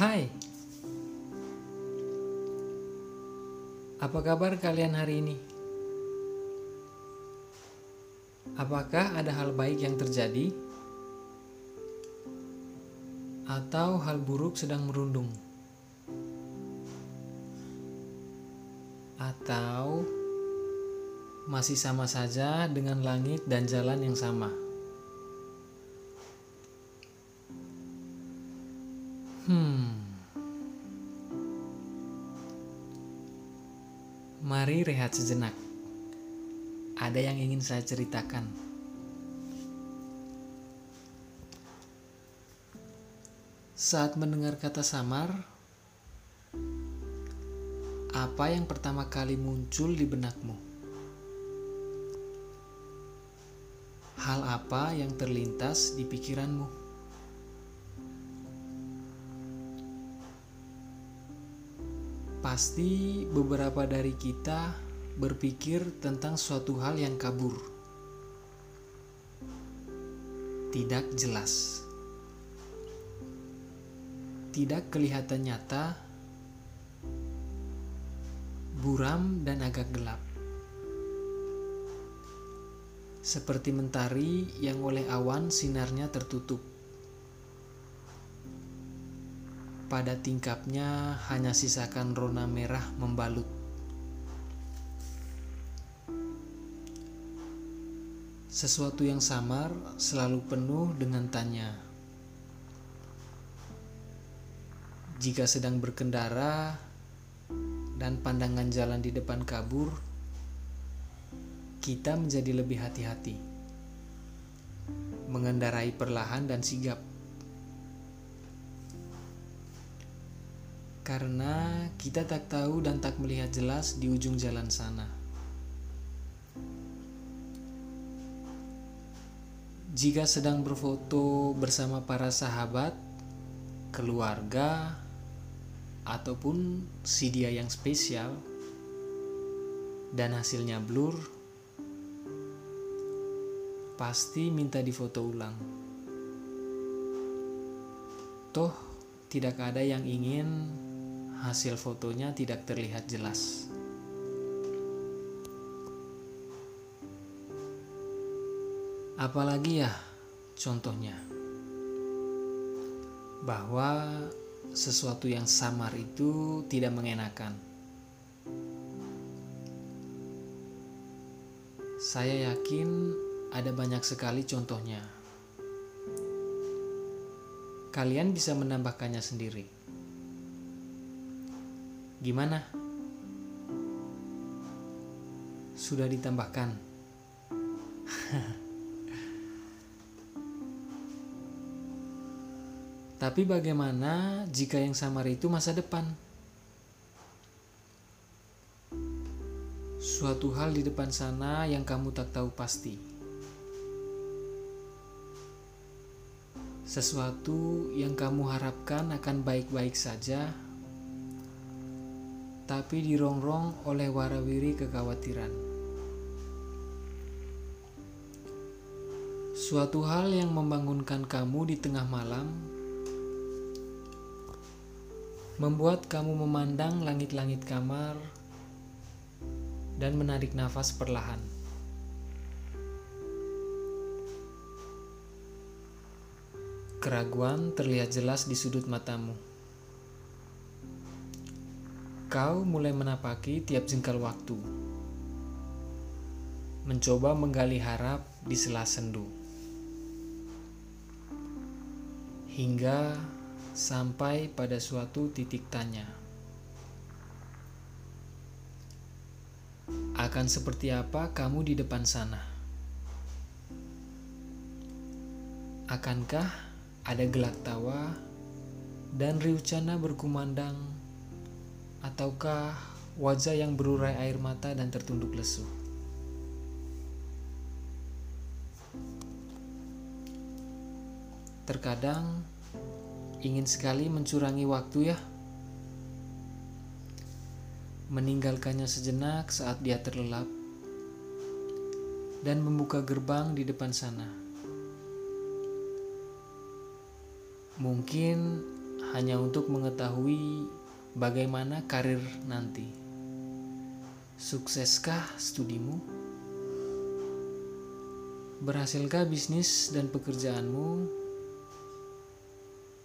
Hai, apa kabar kalian hari ini? Apakah ada hal baik yang terjadi, atau hal buruk sedang merundung, atau masih sama saja dengan langit dan jalan yang sama? Hmm. Mari rehat sejenak. Ada yang ingin saya ceritakan. Saat mendengar kata samar, apa yang pertama kali muncul di benakmu? Hal apa yang terlintas di pikiranmu? Pasti beberapa dari kita berpikir tentang suatu hal yang kabur, tidak jelas, tidak kelihatan nyata, buram, dan agak gelap, seperti mentari yang oleh awan sinarnya tertutup. Pada tingkapnya hanya sisakan rona merah membalut. Sesuatu yang samar selalu penuh dengan tanya. Jika sedang berkendara dan pandangan jalan di depan kabur, kita menjadi lebih hati-hati, mengendarai perlahan dan sigap. Karena kita tak tahu dan tak melihat jelas di ujung jalan sana. Jika sedang berfoto bersama para sahabat, keluarga, ataupun si dia yang spesial, dan hasilnya blur, pasti minta difoto ulang. Toh, tidak ada yang ingin hasil fotonya tidak terlihat jelas. Apalagi ya contohnya bahwa sesuatu yang samar itu tidak mengenakan. Saya yakin ada banyak sekali contohnya. Kalian bisa menambahkannya sendiri. Gimana? Sudah ditambahkan? Tapi bagaimana jika yang samar itu masa depan? Suatu hal di depan sana yang kamu tak tahu pasti. Sesuatu yang kamu harapkan akan baik-baik saja, tapi dirongrong oleh warawiri kekhawatiran. Suatu hal yang membangunkan kamu di tengah malam membuat kamu memandang langit-langit kamar dan menarik nafas perlahan. Keraguan terlihat jelas di sudut matamu. Kau mulai menapaki tiap jengkal waktu, mencoba menggali harap di sela sendu, hingga sampai pada suatu titik tanya. Akan seperti apa kamu di depan sana? Akankah ada gelak tawa dan riucana berkumandang ataukah wajah yang berurai air mata dan tertunduk lesu? Terkadang ingin sekali mencurangi waktu ya. Meninggalkannya sejenak saat dia terlelap dan membuka gerbang di depan sana. Mungkin hanya untuk mengetahui bagaimana karir nanti. Sukseskah studimu? Berhasilkah bisnis dan pekerjaanmu?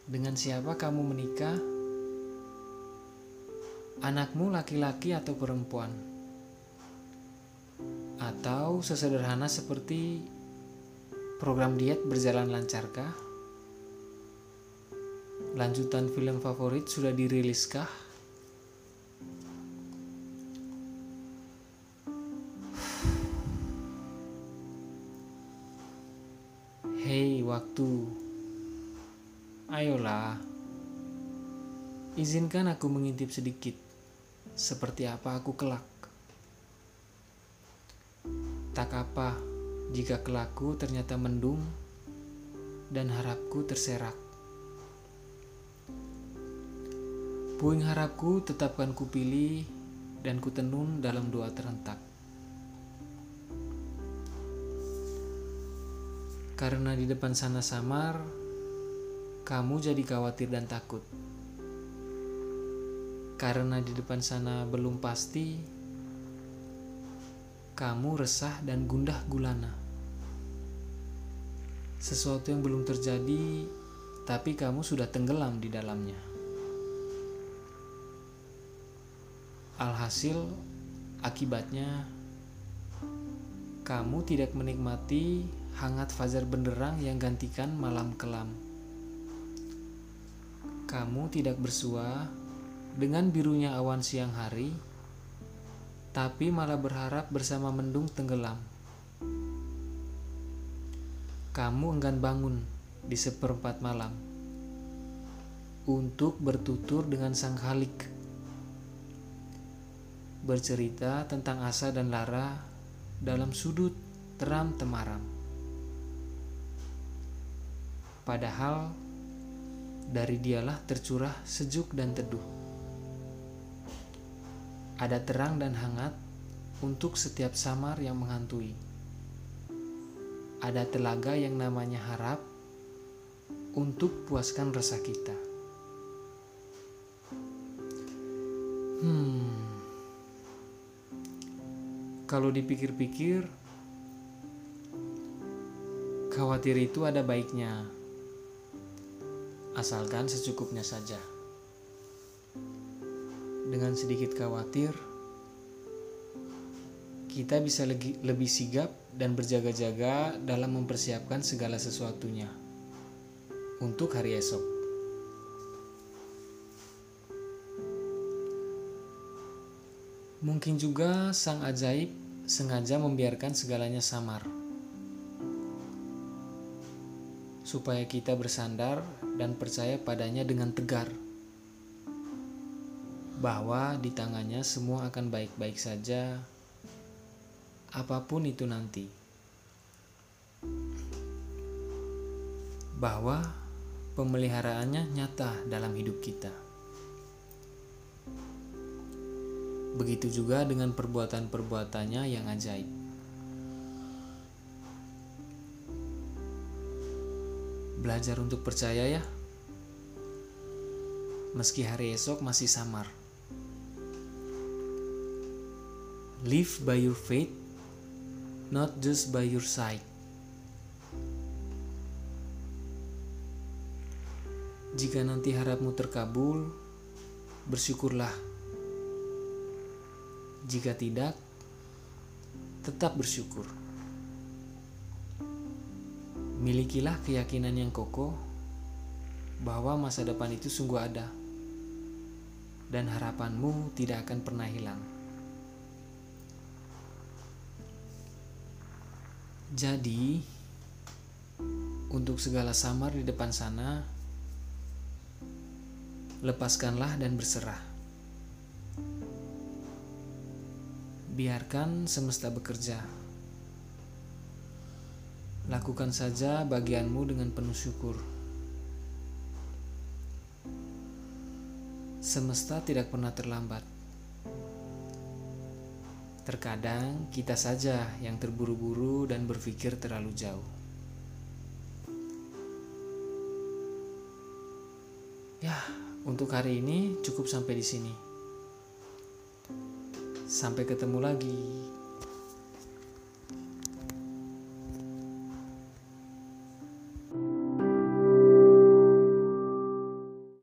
Dengan siapa kamu menikah? Anakmu laki-laki atau perempuan? Atau sesederhana seperti program diet berjalan lancarkah? Lanjutan film favorit sudah diriliskah? Hei waktu. Ayolah. Izinkan aku mengintip sedikit. Seperti apa aku kelak? Tak apa jika kelaku ternyata mendung Dan harapku terserak Puing harapku tetapkan kupilih Dan kutenun dalam doa terentak Karena di depan sana samar, kamu jadi khawatir dan takut. Karena di depan sana belum pasti, kamu resah dan gundah gulana. Sesuatu yang belum terjadi, tapi kamu sudah tenggelam di dalamnya. Alhasil, akibatnya kamu tidak menikmati hangat fajar benderang yang gantikan malam kelam. Kamu tidak bersua dengan birunya awan siang hari, tapi malah berharap bersama mendung tenggelam. Kamu enggan bangun di seperempat malam untuk bertutur dengan sang Khalik, bercerita tentang asa dan lara dalam sudut teram temaram. Padahal dari dialah tercurah sejuk dan teduh. Ada terang dan hangat untuk setiap samar yang menghantui. Ada telaga yang namanya harap untuk puaskan rasa kita. Hmm. Kalau dipikir-pikir, khawatir itu ada baiknya asalkan secukupnya saja. Dengan sedikit khawatir, kita bisa lebih, sigap dan berjaga-jaga dalam mempersiapkan segala sesuatunya untuk hari esok. Mungkin juga sang ajaib sengaja membiarkan segalanya samar supaya kita bersandar dan percaya padanya dengan tegar bahwa di tangannya semua akan baik-baik saja, apa pun itu nanti. Bahwa pemeliharaannya nyata dalam hidup kita. Begitu juga dengan perbuatan-perbuatannya yang ajaib. Belajar untuk percaya ya. Meski hari esok masih samar. Live by your faith, not just by your sight. Jika nanti harapmu terkabul, bersyukurlah. Jika tidak, tetap bersyukur. Milikilah keyakinan yang kokoh bahwa masa depan itu sungguh ada, dan harapanmu tidak akan pernah hilang. Jadi, untuk segala samar di depan sana, lepaskanlah dan berserah. Biarkan semesta bekerja Lakukan saja bagianmu dengan penuh syukur. Semesta tidak pernah terlambat. Terkadang kita saja yang terburu-buru dan berpikir terlalu jauh. Ya, untuk hari ini cukup sampai di sini. Sampai ketemu lagi.